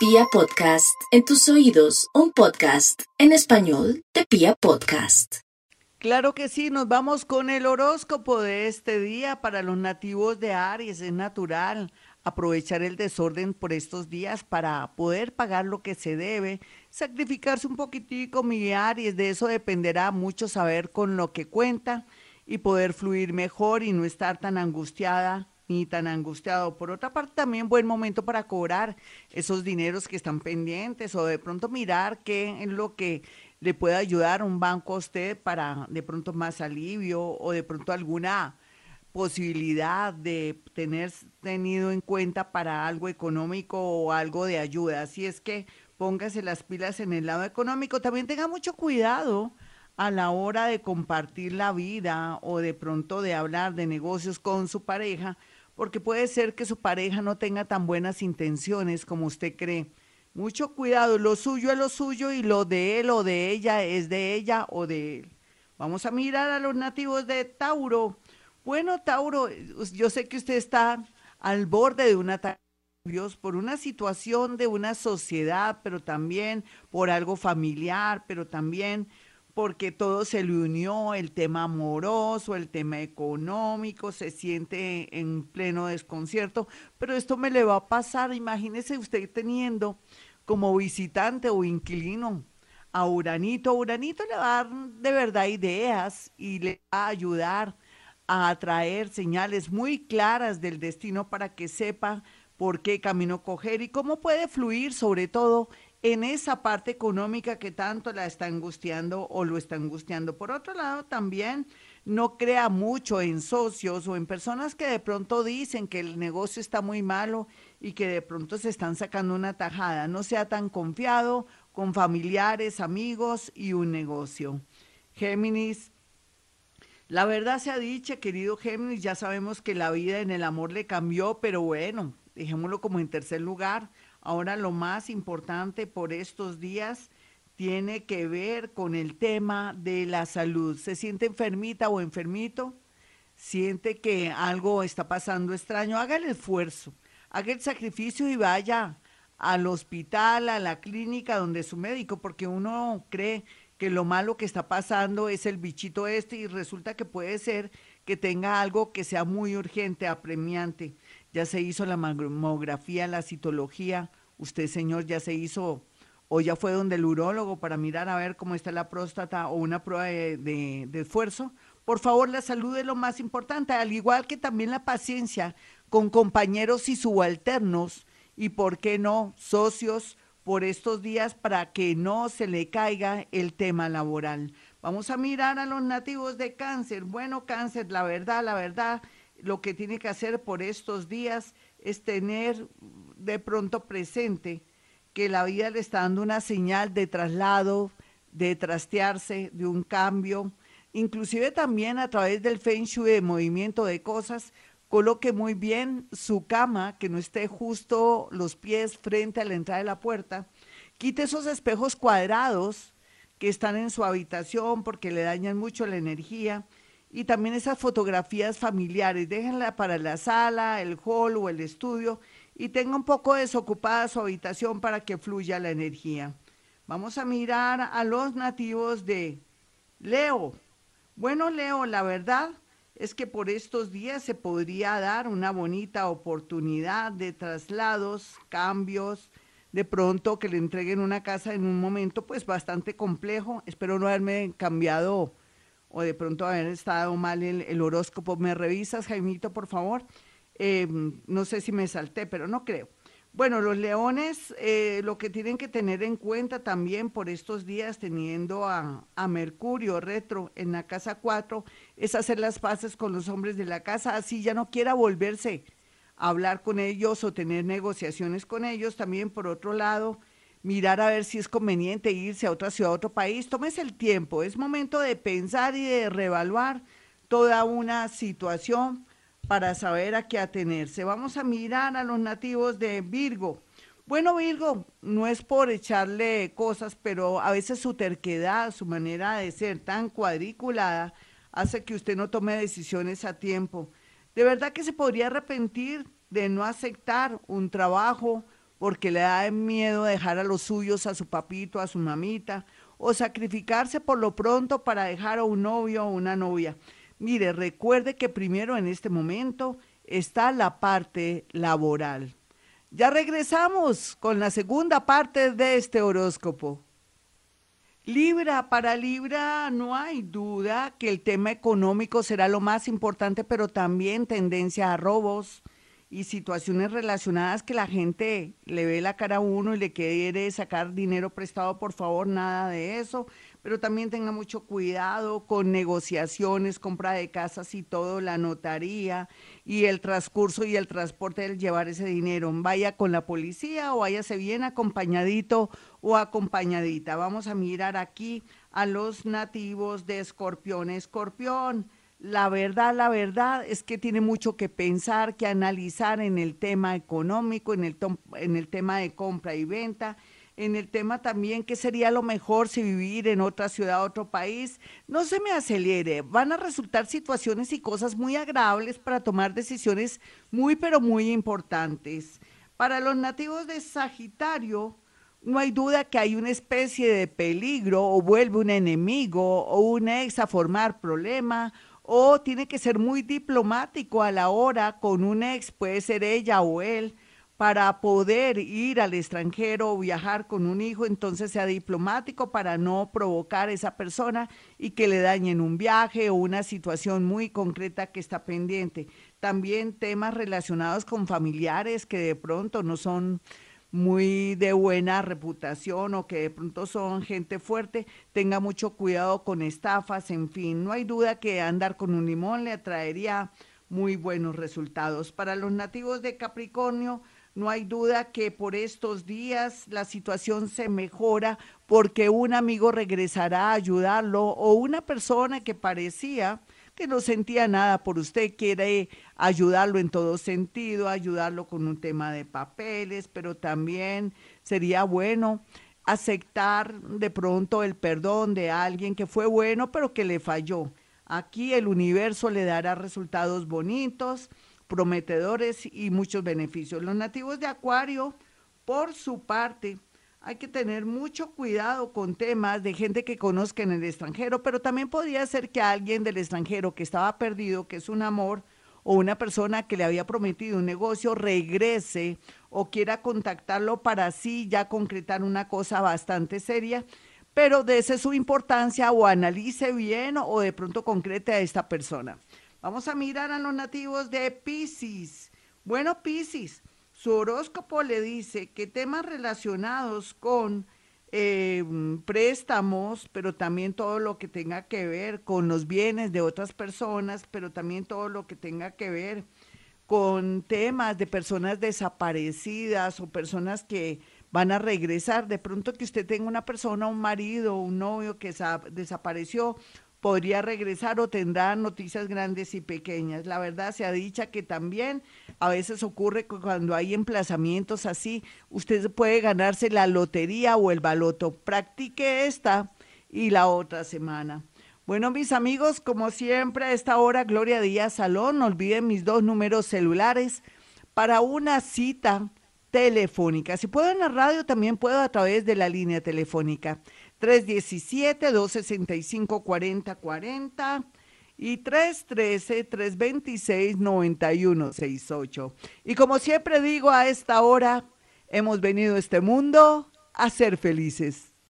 Pia Podcast, en tus oídos, un podcast en español de Pia Podcast. Claro que sí, nos vamos con el horóscopo de este día para los nativos de Aries. Es natural aprovechar el desorden por estos días para poder pagar lo que se debe, sacrificarse un poquitico, mi Aries. De eso dependerá mucho saber con lo que cuenta y poder fluir mejor y no estar tan angustiada ni tan angustiado. Por otra parte, también buen momento para cobrar esos dineros que están pendientes o de pronto mirar qué es lo que le puede ayudar un banco a usted para de pronto más alivio o de pronto alguna posibilidad de tener tenido en cuenta para algo económico o algo de ayuda. Así es que póngase las pilas en el lado económico. También tenga mucho cuidado a la hora de compartir la vida o de pronto de hablar de negocios con su pareja, porque puede ser que su pareja no tenga tan buenas intenciones como usted cree. Mucho cuidado, lo suyo es lo suyo y lo de él o de ella es de ella o de él. Vamos a mirar a los nativos de Tauro. Bueno, Tauro, yo sé que usted está al borde de un ataque por una situación de una sociedad, pero también por algo familiar, pero también porque todo se le unió, el tema amoroso, el tema económico, se siente en pleno desconcierto, pero esto me le va a pasar, imagínese usted teniendo como visitante o inquilino a Uranito, Uranito le va a dar de verdad ideas y le va a ayudar a atraer señales muy claras del destino para que sepa por qué camino coger y cómo puede fluir sobre todo en esa parte económica que tanto la está angustiando o lo está angustiando. Por otro lado, también no crea mucho en socios o en personas que de pronto dicen que el negocio está muy malo y que de pronto se están sacando una tajada. No sea tan confiado con familiares, amigos y un negocio. Géminis, la verdad se ha dicho, querido Géminis, ya sabemos que la vida en el amor le cambió, pero bueno, dejémoslo como en tercer lugar Ahora lo más importante por estos días tiene que ver con el tema de la salud. ¿Se siente enfermita o enfermito? ¿Siente que algo está pasando extraño? Haga el esfuerzo, haga el sacrificio y vaya al hospital, a la clínica donde su médico, porque uno cree que lo malo que está pasando es el bichito este y resulta que puede ser que tenga algo que sea muy urgente, apremiante ya se hizo la mamografía, la citología, usted señor ya se hizo o ya fue donde el urólogo para mirar a ver cómo está la próstata o una prueba de, esfuerzo. Por favor, la salud es lo más importante, al igual que también la paciencia con compañeros y subalternos y, ¿por qué no, socios por estos días para que no se le caiga el tema laboral? Vamos a mirar a los nativos de cáncer. Bueno, cáncer, la verdad, la verdad lo que tiene que hacer por estos días es tener de pronto presente que la vida le está dando una señal de traslado, de trastearse, de un cambio, inclusive también a través del feng shui de movimiento de cosas, coloque muy bien su cama, que no esté justo los pies frente a la entrada de la puerta, quite esos espejos cuadrados que están en su habitación porque le dañan mucho la energía y también esas fotografías familiares, déjenla para la sala, el hall o el estudio y tenga un poco desocupada su habitación para que fluya la energía. Vamos a mirar a los nativos de Leo. Bueno, Leo, la verdad es que por estos días se podría dar una bonita oportunidad de traslados, cambios, de pronto que le entreguen una casa en un momento pues bastante complejo. Espero no haberme cambiado o de pronto haber estado mal el, horóscopo. ¿Me revisas, Jaimito, por favor? Em, no sé si me salté, pero no creo. Bueno, los leones eh, lo que tienen que tener en cuenta también por estos días, teniendo a, Mercurio retro en la casa 4, es hacer las paces con los hombres de la casa, así ya no quiera volverse a hablar con ellos o tener negociaciones con ellos. También, por otro lado, mirar a ver si es conveniente irse a otra ciudad, a otro país. Tómese el tiempo, es momento de pensar y de reevaluar toda una situación para saber a qué atenerse. Vamos a mirar a los nativos de Virgo. Bueno, Virgo, no es por echarle cosas, pero a veces su terquedad, su manera de ser tan cuadriculada, hace que usted no tome decisiones a tiempo. De verdad que se podría arrepentir de no aceptar un trabajo, porque le da miedo dejar a los suyos, a su papito, a su mamita, o sacrificarse por lo pronto para dejar a un novio o una novia. Mire, recuerde que primero en este momento está la parte laboral. Ya regresamos con la segunda parte de este horóscopo. Libra, para Libra no hay duda que el tema económico será lo más importante, pero también tendencia a robos, y situaciones relacionadas que la gente le ve la cara a uno y le quiere sacar dinero prestado, por favor, nada de eso. Pero también tenga mucho cuidado con negociaciones, compra de casas y todo, la notaría y el transcurso y el transporte del llevar ese dinero. Vaya con la policía o váyase bien acompañadito o acompañadita. Vamos a mirar aquí a los nativos de Escorpión. Escorpión la verdad, la verdad es que tiene mucho que pensar, que analizar en el tema económico, en el, en el tema de compra y venta, en el tema también que sería lo mejor si vivir en otra ciudad, otro país. No se me acelere, van a resultar situaciones y cosas muy agradables para tomar decisiones muy, pero muy importantes. Para los nativos de Sagitario, no hay duda que hay una especie de peligro o vuelve un enemigo o un ex a formar problema o tiene que ser muy diplomático a la hora con un ex, puede ser ella o él, para poder ir al extranjero o viajar con un hijo, entonces sea diplomático para no provocar a esa persona y que le dañen un viaje o una situación muy concreta que está pendiente. También temas relacionados con familiares que de pronto no son muy de buena reputación o que de pronto son gente fuerte, tenga mucho cuidado con estafas, en fin, no hay duda que andar con un limón le atraería muy buenos resultados. Para los nativos de Capricornio, no hay duda que por estos días la situación se mejora porque un amigo regresará a ayudarlo o una persona que parecía que no sentía nada por usted, quiere ayudarlo en todo sentido, ayudarlo con un tema de papeles, pero también sería bueno aceptar de pronto el perdón de alguien que fue bueno, pero que le falló. Aquí el universo le dará resultados bonitos, prometedores y muchos beneficios. Los nativos de Acuario, por su parte, hay que tener mucho cuidado con temas de gente que conozca en el extranjero, pero también podría ser que alguien del extranjero que estaba perdido, que es un amor, o una persona que le había prometido un negocio regrese o quiera contactarlo para así ya concretar una cosa bastante seria, pero dese su importancia o analice bien o de pronto concrete a esta persona. Vamos a mirar a los nativos de Pisces. Bueno, Pisces, su horóscopo le dice que temas relacionados con eh, préstamos, pero también todo lo que tenga que ver con los bienes de otras personas, pero también todo lo que tenga que ver con temas de personas desaparecidas o personas que van a regresar. De pronto que usted tenga una persona, un marido, un novio que desapareció podría regresar o tendrá noticias grandes y pequeñas. La verdad se ha dicho que también a veces ocurre cuando hay emplazamientos así, usted puede ganarse la lotería o el baloto. Practique esta y la otra semana. Bueno, mis amigos, como siempre a esta hora, Gloria Díaz Salón, no olviden mis dos números celulares para una cita telefónica. Si puedo en la radio, también puedo a través de la línea telefónica. 317-265-4040 y 313-326-9168. Y como siempre digo a esta hora, hemos venido a este mundo a ser felices.